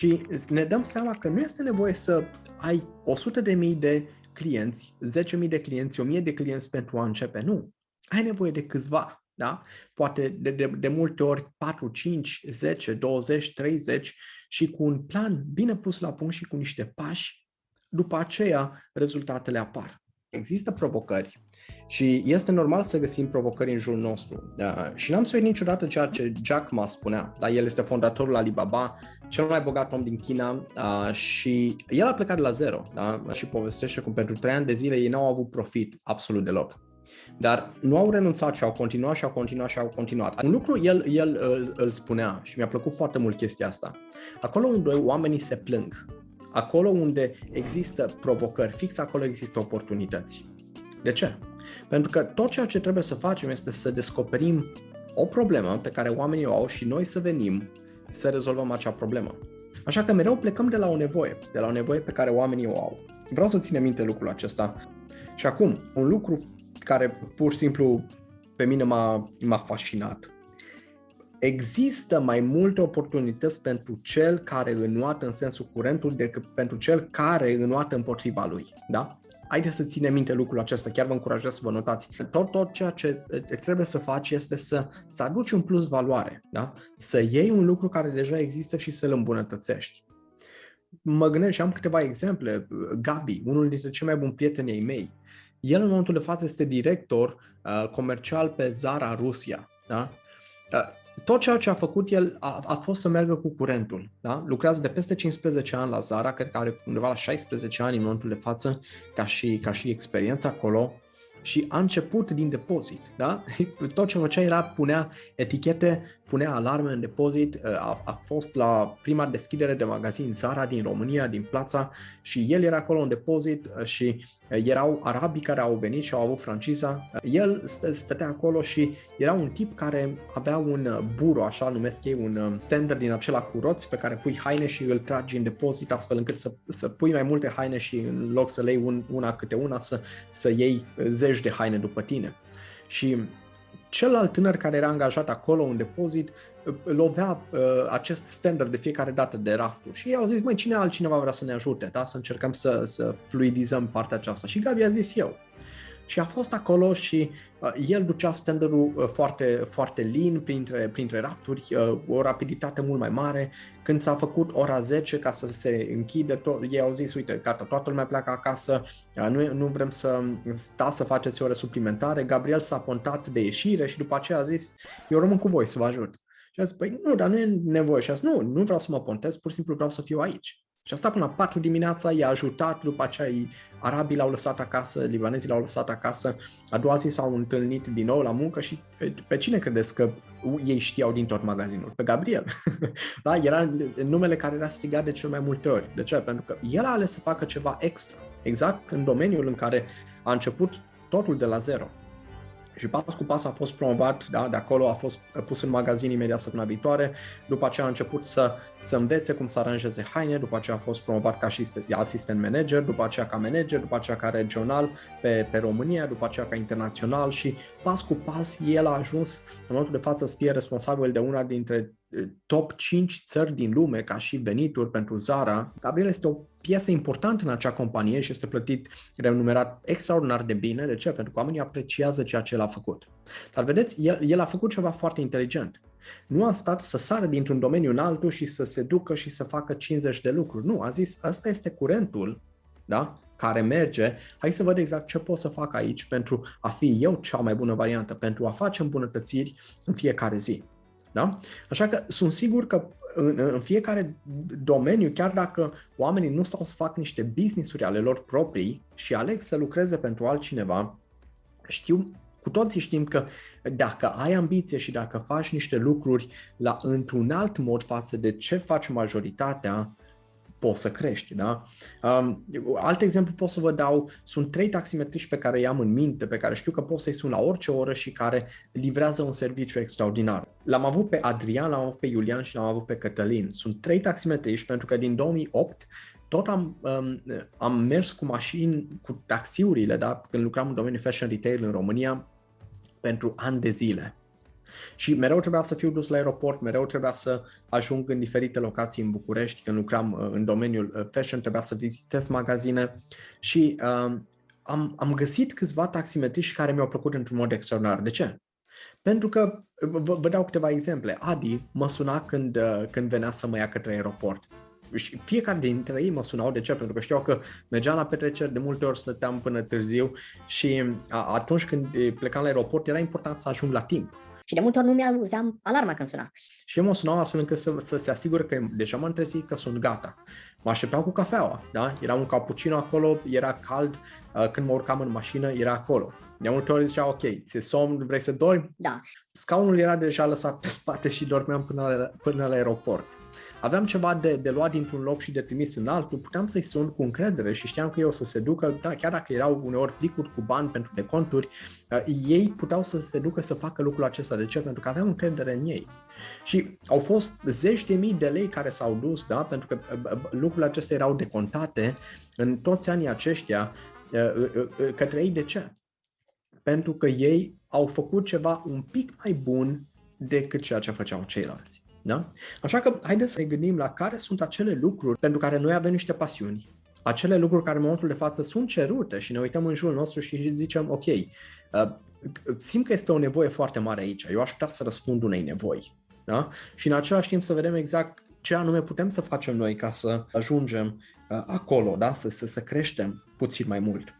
Și ne dăm seama că nu este nevoie să ai 100 de mii de clienți, 10.000 de clienți, 1.000 de clienți pentru a începe. Nu. Ai nevoie de câțiva. Da? Poate de, de, de multe ori 4, 5, 10, 20, 30 și cu un plan bine pus la punct și cu niște pași, după aceea rezultatele apar. Există provocări și este normal să găsim provocări în jurul nostru. Uh, și n-am să uit niciodată ceea ce Jack Ma spunea. Da? El este fondatorul Alibaba, cel mai bogat om din China uh, și el a plecat de la zero da? și povestește cum pentru trei ani de zile ei n-au avut profit absolut deloc. Dar nu au renunțat și au continuat și au continuat și au continuat. Un lucru el, el îl, îl spunea și mi-a plăcut foarte mult chestia asta. Acolo unde oamenii se plâng, acolo unde există provocări, fix acolo există oportunități. De ce? Pentru că tot ceea ce trebuie să facem este să descoperim o problemă pe care oamenii o au și noi să venim să rezolvăm acea problemă. Așa că mereu plecăm de la o nevoie, de la o nevoie pe care oamenii o au. Vreau să ținem minte lucrul acesta. Și acum, un lucru care pur și simplu pe mine m-a, m-a fascinat. Există mai multe oportunități pentru cel care înoată în sensul curentul decât pentru cel care înoată împotriva lui. Da? Haideți să ținem minte lucrul acesta, chiar vă încurajez să vă notați. Tot, tot ceea ce trebuie să faci este să, să aduci un plus valoare, da? să iei un lucru care deja există și să-l îmbunătățești. Mă gândesc și am câteva exemple. Gabi, unul dintre cei mai buni prieteni ai mei, el în momentul de față este director uh, comercial pe Zara Rusia. Da? Uh, tot ceea ce a făcut el a, a fost să meargă cu curentul. Da? Lucrează de peste 15 ani la Zara, cred că are undeva la 16 ani în momentul de față ca și, ca și experiență acolo și a început din depozit. Da? Tot ce făcea era punea etichete, punea alarme în depozit, uh, a, a fost la prima deschidere de magazin Zara din România, din plața și el era acolo în depozit uh, și uh, erau arabii care au venit și au avut franciza. El stătea acolo și era un tip care avea un buro, așa numesc ei, un standard din acela cu roți pe care pui haine și îl tragi în depozit astfel încât să, să pui mai multe haine și în loc să le iei un, una câte una să, să iei zeci de haine după tine. Și celălalt tânăr care era angajat acolo în depozit lovea uh, acest standard de fiecare dată de rafturi și ei au zis, măi, cine altcineva vrea să ne ajute, da? să încercăm să, să fluidizăm partea aceasta. Și Gabi a zis eu și a fost acolo și uh, el ducea standardul uh, foarte, foarte lean printre, printre rafturi, uh, o rapiditate mult mai mare. Când s-a făcut ora 10 ca să se închide, tot, ei au zis, uite, gata, toată lumea pleacă acasă, uh, nu, nu vrem să sta să faceți ore suplimentare. Gabriel s-a pontat de ieșire și după aceea a zis, eu rămân cu voi să vă ajut. Și a zis, păi nu, dar nu e nevoie. Și a zis, nu, nu vreau să mă pontez, pur și simplu vreau să fiu aici. Și a stat până la 4 dimineața, i-a ajutat, după aceea arabii l-au lăsat acasă, libanezii l-au lăsat acasă, a doua zi s-au întâlnit din nou la muncă și pe, pe cine credeți că ei știau din tot magazinul? Pe Gabriel. da? Era numele care era strigat de cel mai multe ori. De ce? Pentru că el a ales să facă ceva extra, exact în domeniul în care a început totul de la zero. Și pas cu pas a fost promovat, da, de acolo a fost pus în magazin imediat săptămâna viitoare, după aceea a început să, să învețe cum să aranjeze haine, după aceea a fost promovat ca și asistent manager, după aceea ca manager, după aceea ca regional pe, pe România, după aceea ca internațional și pas cu pas el a ajuns în momentul de față să fie responsabil de una dintre top 5 țări din lume ca și venituri pentru Zara. Gabriel este o piesă importantă în acea companie și este plătit remunerat extraordinar de bine. De ce? Pentru că oamenii apreciază ceea ce el a făcut. Dar vedeți, el, el a făcut ceva foarte inteligent. Nu a stat să sară dintr-un domeniu în altul și să se ducă și să facă 50 de lucruri. Nu, a zis, ăsta este curentul da? care merge, hai să văd exact ce pot să fac aici pentru a fi eu cea mai bună variantă, pentru a face îmbunătățiri în fiecare zi. Da? Așa că sunt sigur că în, în fiecare domeniu, chiar dacă oamenii nu stau să facă niște business-uri ale lor proprii și aleg să lucreze pentru altcineva, știu cu toții știm că dacă ai ambiție și dacă faci niște lucruri la, într-un alt mod față de ce faci majoritatea, poți să crești. Da? Um, alt exemplu pot să vă dau, sunt trei taximetriști pe care i-am în minte, pe care știu că pot să-i sun la orice oră și care livrează un serviciu extraordinar. L-am avut pe Adrian, l-am avut pe Iulian și l-am avut pe Cătălin. Sunt trei taximetriști pentru că din 2008 tot am, um, am mers cu mașini, cu taxiurile, da? când lucram în domeniul fashion retail în România, pentru ani de zile. Și mereu trebuia să fiu dus la aeroport, mereu trebuia să ajung în diferite locații în București, când lucram uh, în domeniul uh, fashion, trebuia să vizitez magazine și uh, am, am găsit câțiva taximetriști care mi-au plăcut într-un mod extraordinar. De ce? Pentru că, vă, vă dau câteva exemple. Adi mă suna când, uh, când venea să mă ia către aeroport. Și fiecare dintre ei mă sunau de ce? Pentru că știau că mergeam la petreceri, de multe ori stăteam până târziu și atunci când plecam la aeroport era important să ajung la timp. Și de multe ori nu mi-auzeam alarma când suna. Și eu mă sunau astfel încât să, să se asigure că deja m-am trezit, că sunt gata. Mă așteptau cu cafeaua, da? Era un cappuccino acolo, era cald, uh, când mă urcam în mașină, era acolo. De multe ori zicea, ok, ți-e somn, vrei să dormi? Da. Scaunul era deja lăsat pe spate și dormeam până la, până la aeroport aveam ceva de, de luat dintr-un loc și de trimis în altul, puteam să-i sun cu încredere și știam că eu o să se ducă, da, chiar dacă erau uneori plicuri cu bani pentru deconturi, uh, ei puteau să se ducă să facă lucrul acesta. De ce? Pentru că aveam încredere în ei. Și au fost zeci de mii de lei care s-au dus, da, pentru că uh, uh, lucrurile acestea erau decontate în toți anii aceștia către ei. De ce? Pentru că ei au făcut ceva un pic mai bun decât ceea ce făceau ceilalți. Da? Așa că haideți să ne gândim la care sunt acele lucruri pentru care noi avem niște pasiuni, acele lucruri care în momentul de față sunt cerute și ne uităm în jurul nostru și zicem, ok, uh, simt că este o nevoie foarte mare aici, eu aș putea să răspund unei nevoi. Da? Și în același timp să vedem exact ce anume putem să facem noi ca să ajungem uh, acolo, da? să, să, să creștem puțin mai mult.